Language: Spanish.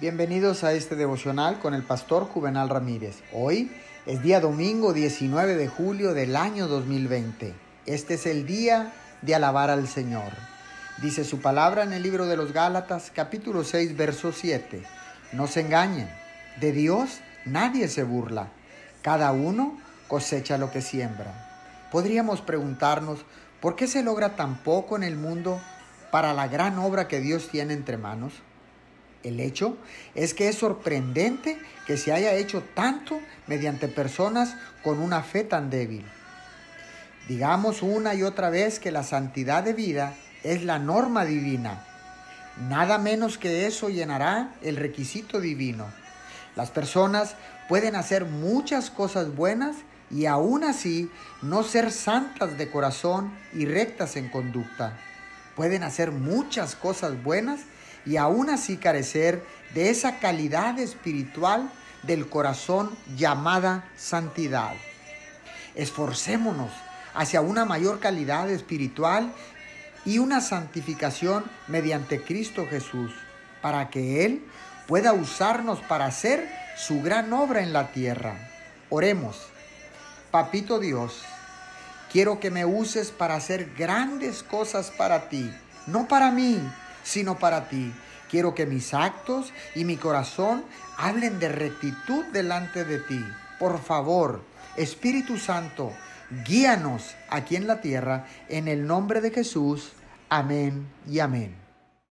Bienvenidos a este devocional con el pastor Juvenal Ramírez. Hoy es día domingo 19 de julio del año 2020. Este es el día de alabar al Señor. Dice su palabra en el libro de los Gálatas capítulo 6 verso 7. No se engañen, de Dios nadie se burla. Cada uno cosecha lo que siembra. Podríamos preguntarnos, ¿por qué se logra tan poco en el mundo para la gran obra que Dios tiene entre manos? El hecho es que es sorprendente que se haya hecho tanto mediante personas con una fe tan débil. Digamos una y otra vez que la santidad de vida es la norma divina. Nada menos que eso llenará el requisito divino. Las personas pueden hacer muchas cosas buenas y aún así no ser santas de corazón y rectas en conducta. Pueden hacer muchas cosas buenas y aún así carecer de esa calidad espiritual del corazón llamada santidad. Esforcémonos hacia una mayor calidad espiritual y una santificación mediante Cristo Jesús, para que Él pueda usarnos para hacer su gran obra en la tierra. Oremos. Papito Dios, quiero que me uses para hacer grandes cosas para ti, no para mí, sino para ti. Quiero que mis actos y mi corazón hablen de rectitud delante de ti. Por favor, Espíritu Santo, guíanos aquí en la tierra, en el nombre de Jesús. Amén y amén.